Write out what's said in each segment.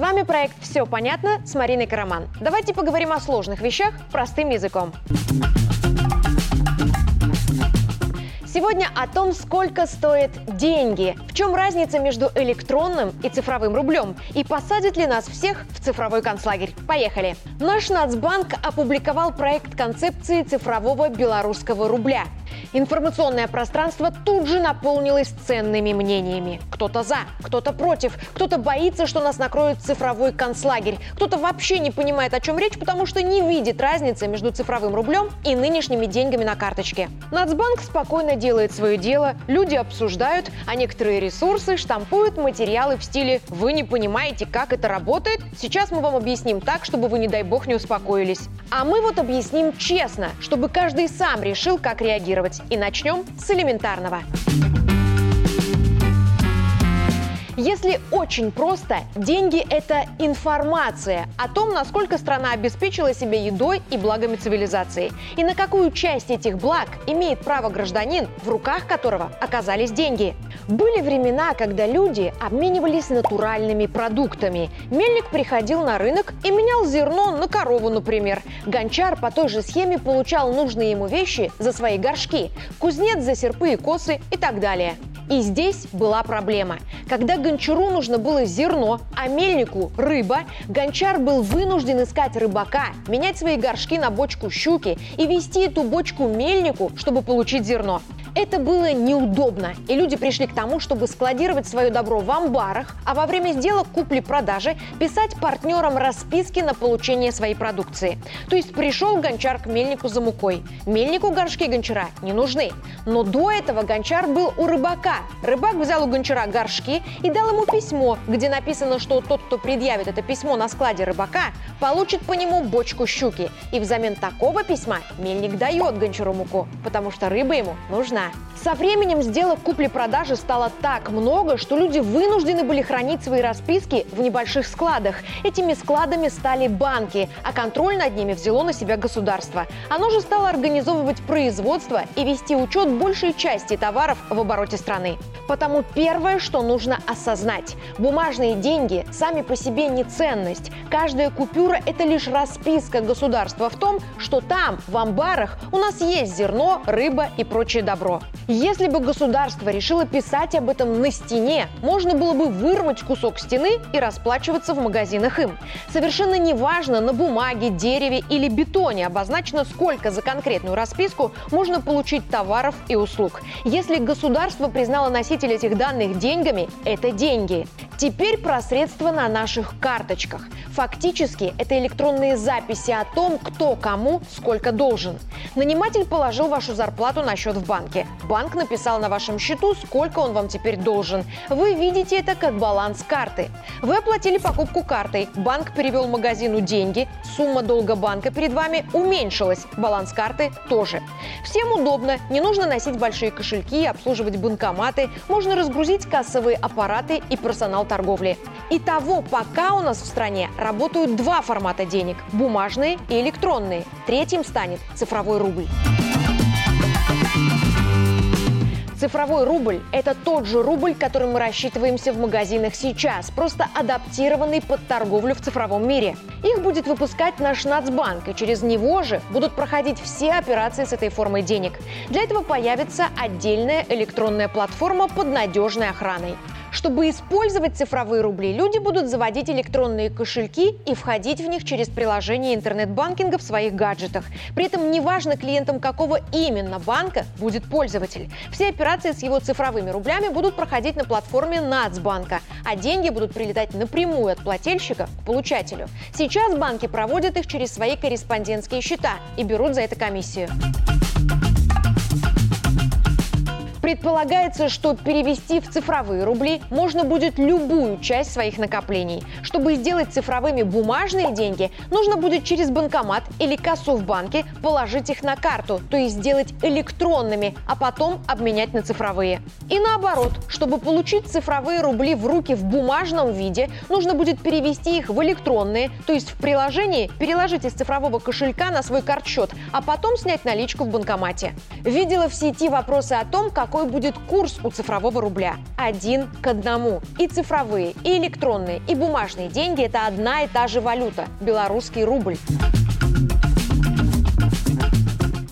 вами проект «Все понятно» с Мариной Караман. Давайте поговорим о сложных вещах простым языком. Сегодня о том, сколько стоят деньги, в чем разница между электронным и цифровым рублем, и посадит ли нас всех в цифровой концлагерь. Поехали! Наш Нацбанк опубликовал проект концепции цифрового белорусского рубля – Информационное пространство тут же наполнилось ценными мнениями. Кто-то за, кто-то против, кто-то боится, что нас накроет цифровой концлагерь, кто-то вообще не понимает, о чем речь, потому что не видит разницы между цифровым рублем и нынешними деньгами на карточке. Нацбанк спокойно делает свое дело, люди обсуждают, а некоторые ресурсы штампуют материалы в стиле «Вы не понимаете, как это работает? Сейчас мы вам объясним так, чтобы вы, не дай бог, не успокоились». А мы вот объясним честно, чтобы каждый сам решил, как реагировать. И начнем с элементарного. Если очень просто, деньги – это информация о том, насколько страна обеспечила себя едой и благами цивилизации, и на какую часть этих благ имеет право гражданин, в руках которого оказались деньги. Были времена, когда люди обменивались натуральными продуктами. Мельник приходил на рынок и менял зерно на корову, например. Гончар по той же схеме получал нужные ему вещи за свои горшки, кузнец за серпы и косы и так далее. И здесь была проблема. Когда гончару нужно было зерно, а мельнику – рыба, гончар был вынужден искать рыбака, менять свои горшки на бочку щуки и вести эту бочку мельнику, чтобы получить зерно. Это было неудобно, и люди пришли к тому, чтобы складировать свое добро в амбарах, а во время сделок купли-продажи писать партнерам расписки на получение своей продукции. То есть пришел гончар к мельнику за мукой. Мельнику горшки гончара не нужны. Но до этого гончар был у рыбака. Рыбак взял у гончара горшки и дал ему письмо, где написано, что тот, кто предъявит это письмо на складе рыбака, получит по нему бочку щуки. И взамен такого письма мельник дает гончару муку, потому что рыба ему нужна Со временем сделок купли-продажи стало так много, что люди вынуждены были хранить свои расписки в небольших складах. Этими складами стали банки, а контроль над ними взяло на себя государство. Оно же стало организовывать производство и вести учет большей части товаров в обороте страны. Потому первое, что нужно осознать – бумажные деньги сами по себе не ценность. Каждая купюра – это лишь расписка государства в том, что там, в амбарах, у нас есть зерно, рыба и прочее добро добро. Если бы государство решило писать об этом на стене, можно было бы вырвать кусок стены и расплачиваться в магазинах им. Совершенно неважно, на бумаге, дереве или бетоне обозначено, сколько за конкретную расписку можно получить товаров и услуг. Если государство признало носитель этих данных деньгами, это деньги. Теперь про средства на наших карточках. Фактически это электронные записи о том, кто кому сколько должен. Наниматель положил вашу зарплату на счет в банке. Банк написал на вашем счету, сколько он вам теперь должен. Вы видите это как баланс карты. Вы оплатили покупку картой, банк перевел магазину деньги, сумма долга банка перед вами уменьшилась, баланс карты тоже. Всем удобно, не нужно носить большие кошельки, обслуживать банкоматы, можно разгрузить кассовые аппараты и персонал торговли. Итого, пока у нас в стране работают два формата денег – бумажные и электронные. Третьим станет цифровой рубль. Цифровой рубль – это тот же рубль, которым мы рассчитываемся в магазинах сейчас, просто адаптированный под торговлю в цифровом мире. Их будет выпускать наш Нацбанк, и через него же будут проходить все операции с этой формой денег. Для этого появится отдельная электронная платформа под надежной охраной. Чтобы использовать цифровые рубли, люди будут заводить электронные кошельки и входить в них через приложение интернет-банкинга в своих гаджетах. При этом неважно клиентам какого именно банка будет пользователь. Все операции с его цифровыми рублями будут проходить на платформе Нацбанка, а деньги будут прилетать напрямую от плательщика к получателю. Сейчас банки проводят их через свои корреспондентские счета и берут за это комиссию. Предполагается, что перевести в цифровые рубли можно будет любую часть своих накоплений. Чтобы сделать цифровыми бумажные деньги, нужно будет через банкомат или кассу в банке положить их на карту, то есть сделать электронными, а потом обменять на цифровые. И наоборот, чтобы получить цифровые рубли в руки в бумажном виде, нужно будет перевести их в электронные, то есть в приложении переложить из цифрового кошелька на свой картсчет, а потом снять наличку в банкомате. Видела в сети вопросы о том, какой какой будет курс у цифрового рубля. Один к одному. И цифровые, и электронные, и бумажные деньги – это одна и та же валюта – белорусский рубль.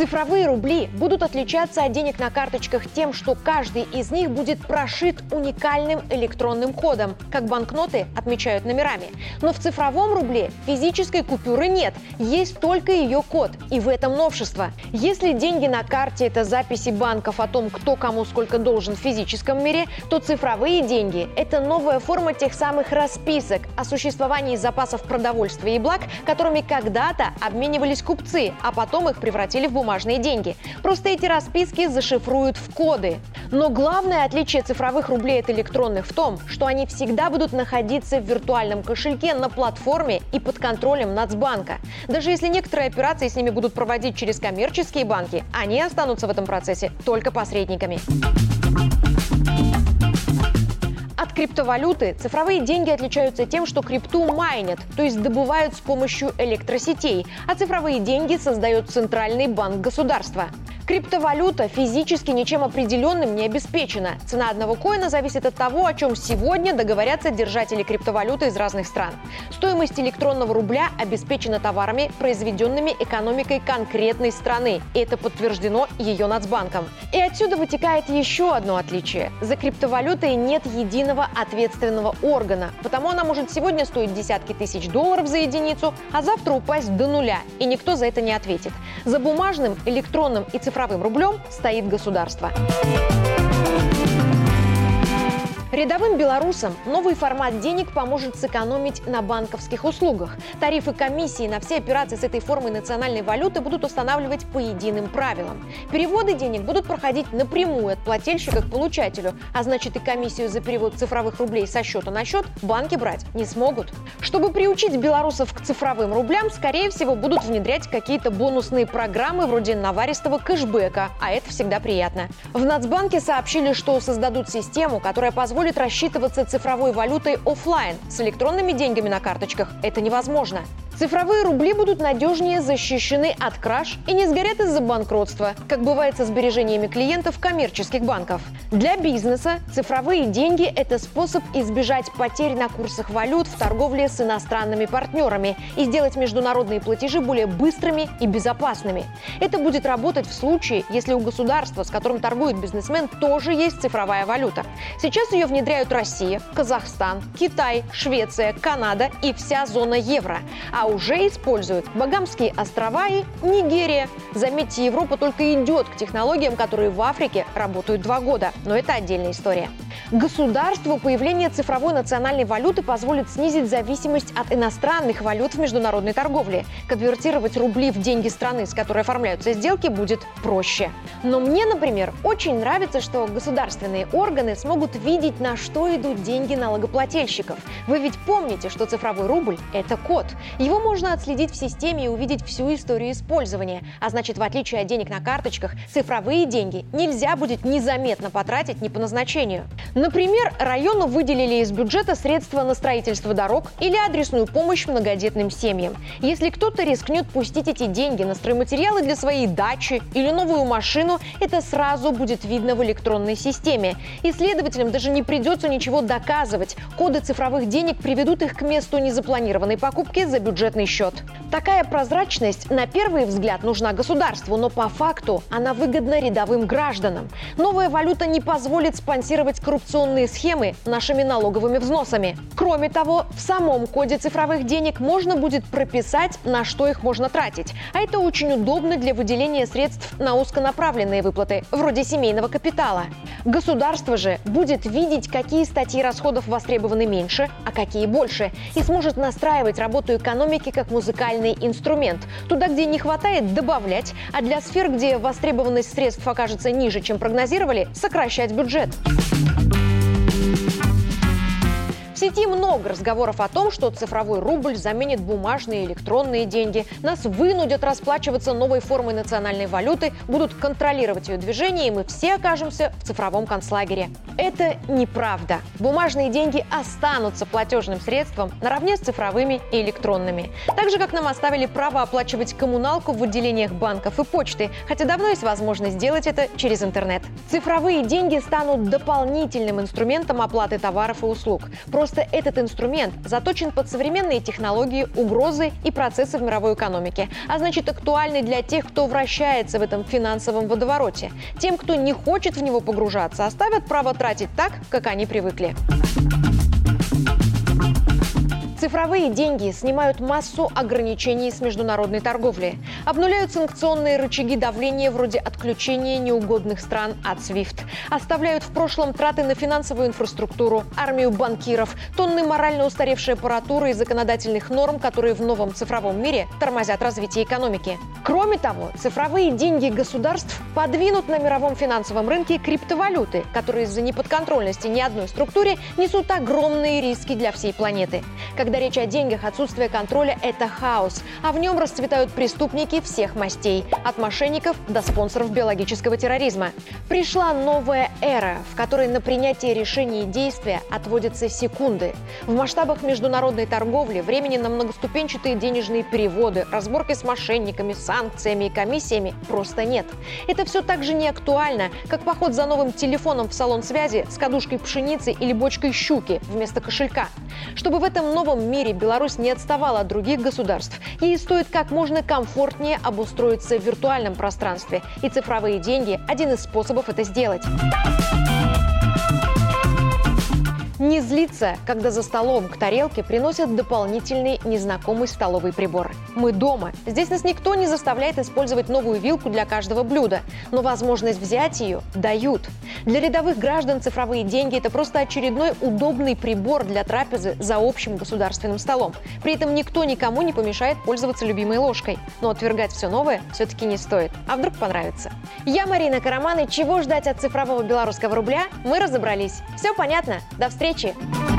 Цифровые рубли будут отличаться от денег на карточках тем, что каждый из них будет прошит уникальным электронным кодом, как банкноты отмечают номерами. Но в цифровом рубле физической купюры нет, есть только ее код. И в этом новшество. Если деньги на карте – это записи банков о том, кто кому сколько должен в физическом мире, то цифровые деньги – это новая форма тех самых расписок о существовании запасов продовольствия и благ, которыми когда-то обменивались купцы, а потом их превратили в бумагу бумажные деньги. Просто эти расписки зашифруют в коды. Но главное отличие цифровых рублей от электронных в том, что они всегда будут находиться в виртуальном кошельке на платформе и под контролем Нацбанка. Даже если некоторые операции с ними будут проводить через коммерческие банки, они останутся в этом процессе только посредниками. От криптовалюты цифровые деньги отличаются тем, что крипту майнят, то есть добывают с помощью электросетей, а цифровые деньги создает Центральный банк государства. Криптовалюта физически ничем определенным не обеспечена. Цена одного коина зависит от того, о чем сегодня договорятся держатели криптовалюты из разных стран. Стоимость электронного рубля обеспечена товарами, произведенными экономикой конкретной страны. И это подтверждено ее Нацбанком. И отсюда вытекает еще одно отличие. За криптовалютой нет единого ответственного органа, потому она может сегодня стоить десятки тысяч долларов за единицу, а завтра упасть до нуля, и никто за это не ответит. За бумажным, электронным и цифровым цифровым рублем стоит государство. Рядовым белорусам новый формат денег поможет сэкономить на банковских услугах. Тарифы комиссии на все операции с этой формой национальной валюты будут устанавливать по единым правилам. Переводы денег будут проходить напрямую от плательщика к получателю, а значит и комиссию за перевод цифровых рублей со счета на счет банки брать не смогут. Чтобы приучить белорусов к цифровым рублям, скорее всего, будут внедрять какие-то бонусные программы вроде наваристого кэшбэка, а это всегда приятно. В Нацбанке сообщили, что создадут систему, которая позволит позволит рассчитываться цифровой валютой офлайн. С электронными деньгами на карточках это невозможно. Цифровые рубли будут надежнее защищены от краж и не сгорят из-за банкротства, как бывает со сбережениями клиентов коммерческих банков. Для бизнеса цифровые деньги – это способ избежать потерь на курсах валют в торговле с иностранными партнерами и сделать международные платежи более быстрыми и безопасными. Это будет работать в случае, если у государства, с которым торгует бизнесмен, тоже есть цифровая валюта. Сейчас ее внедряют Россия, Казахстан, Китай, Швеция, Канада и вся зона евро. А уже используют Багамские острова и Нигерия. Заметьте, Европа только идет к технологиям, которые в Африке работают два года. Но это отдельная история. Государству появление цифровой национальной валюты позволит снизить зависимость от иностранных валют в международной торговле. Конвертировать рубли в деньги страны, с которой оформляются сделки, будет проще. Но мне, например, очень нравится, что государственные органы смогут видеть, на что идут деньги налогоплательщиков. Вы ведь помните, что цифровой рубль – это код. Его можно отследить в системе и увидеть всю историю использования. А значит, в отличие от денег на карточках, цифровые деньги нельзя будет незаметно потратить не по назначению. Например, району выделили из бюджета средства на строительство дорог или адресную помощь многодетным семьям. Если кто-то рискнет пустить эти деньги на стройматериалы для своей дачи или новую машину, это сразу будет видно в электронной системе. Исследователям даже не придется ничего доказывать. Коды цифровых денег приведут их к месту незапланированной покупки за бюджет бюджетный счет. Такая прозрачность на первый взгляд нужна государству, но по факту она выгодна рядовым гражданам. Новая валюта не позволит спонсировать коррупционные схемы нашими налоговыми взносами. Кроме того, в самом коде цифровых денег можно будет прописать, на что их можно тратить. А это очень удобно для выделения средств на узконаправленные выплаты, вроде семейного капитала. Государство же будет видеть, какие статьи расходов востребованы меньше, а какие больше, и сможет настраивать работу экономики как музыкальный инструмент. Туда, где не хватает, добавлять, а для сфер, где востребованность средств окажется ниже, чем прогнозировали, сокращать бюджет. Сети много разговоров о том, что цифровой рубль заменит бумажные и электронные деньги, нас вынудят расплачиваться новой формой национальной валюты, будут контролировать ее движение, и мы все окажемся в цифровом концлагере. Это неправда. Бумажные деньги останутся платежным средством наравне с цифровыми и электронными. Так же, как нам оставили право оплачивать коммуналку в отделениях банков и почты, хотя давно есть возможность сделать это через интернет. Цифровые деньги станут дополнительным инструментом оплаты товаров и услуг. Просто этот инструмент заточен под современные технологии, угрозы и процессы в мировой экономике, а значит актуальный для тех, кто вращается в этом финансовом водовороте. Тем, кто не хочет в него погружаться, оставят право тратить так, как они привыкли. Цифровые деньги снимают массу ограничений с международной торговли, обнуляют санкционные рычаги давления вроде отключения неугодных стран от SWIFT, оставляют в прошлом траты на финансовую инфраструктуру, армию банкиров, тонны морально устаревшей аппаратуры и законодательных норм, которые в новом цифровом мире тормозят развитие экономики. Кроме того, цифровые деньги государств подвинут на мировом финансовом рынке криптовалюты, которые из-за неподконтрольности ни одной структуре несут огромные риски для всей планеты. Когда когда речь о деньгах, отсутствие контроля – это хаос, а в нем расцветают преступники всех мастей, от мошенников до спонсоров биологического терроризма. Пришла новая эра, в которой на принятие решений и действия отводятся секунды. В масштабах международной торговли времени на многоступенчатые денежные переводы, разборки с мошенниками, санкциями и комиссиями просто нет. Это все так же не актуально, как поход за новым телефоном в салон связи с кадушкой пшеницы или бочкой щуки вместо кошелька. Чтобы в этом новом новом мире Беларусь не отставала от других государств. Ей стоит как можно комфортнее обустроиться в виртуальном пространстве. И цифровые деньги – один из способов это сделать. Не злиться, когда за столом к тарелке приносят дополнительный незнакомый столовый прибор. Мы дома. Здесь нас никто не заставляет использовать новую вилку для каждого блюда, но возможность взять ее дают. Для рядовых граждан цифровые деньги – это просто очередной удобный прибор для трапезы за общим государственным столом. При этом никто никому не помешает пользоваться любимой ложкой. Но отвергать все новое все-таки не стоит. А вдруг понравится? Я Марина Караман, и чего ждать от цифрового белорусского рубля, мы разобрались. Все понятно. До встречи! Встречи!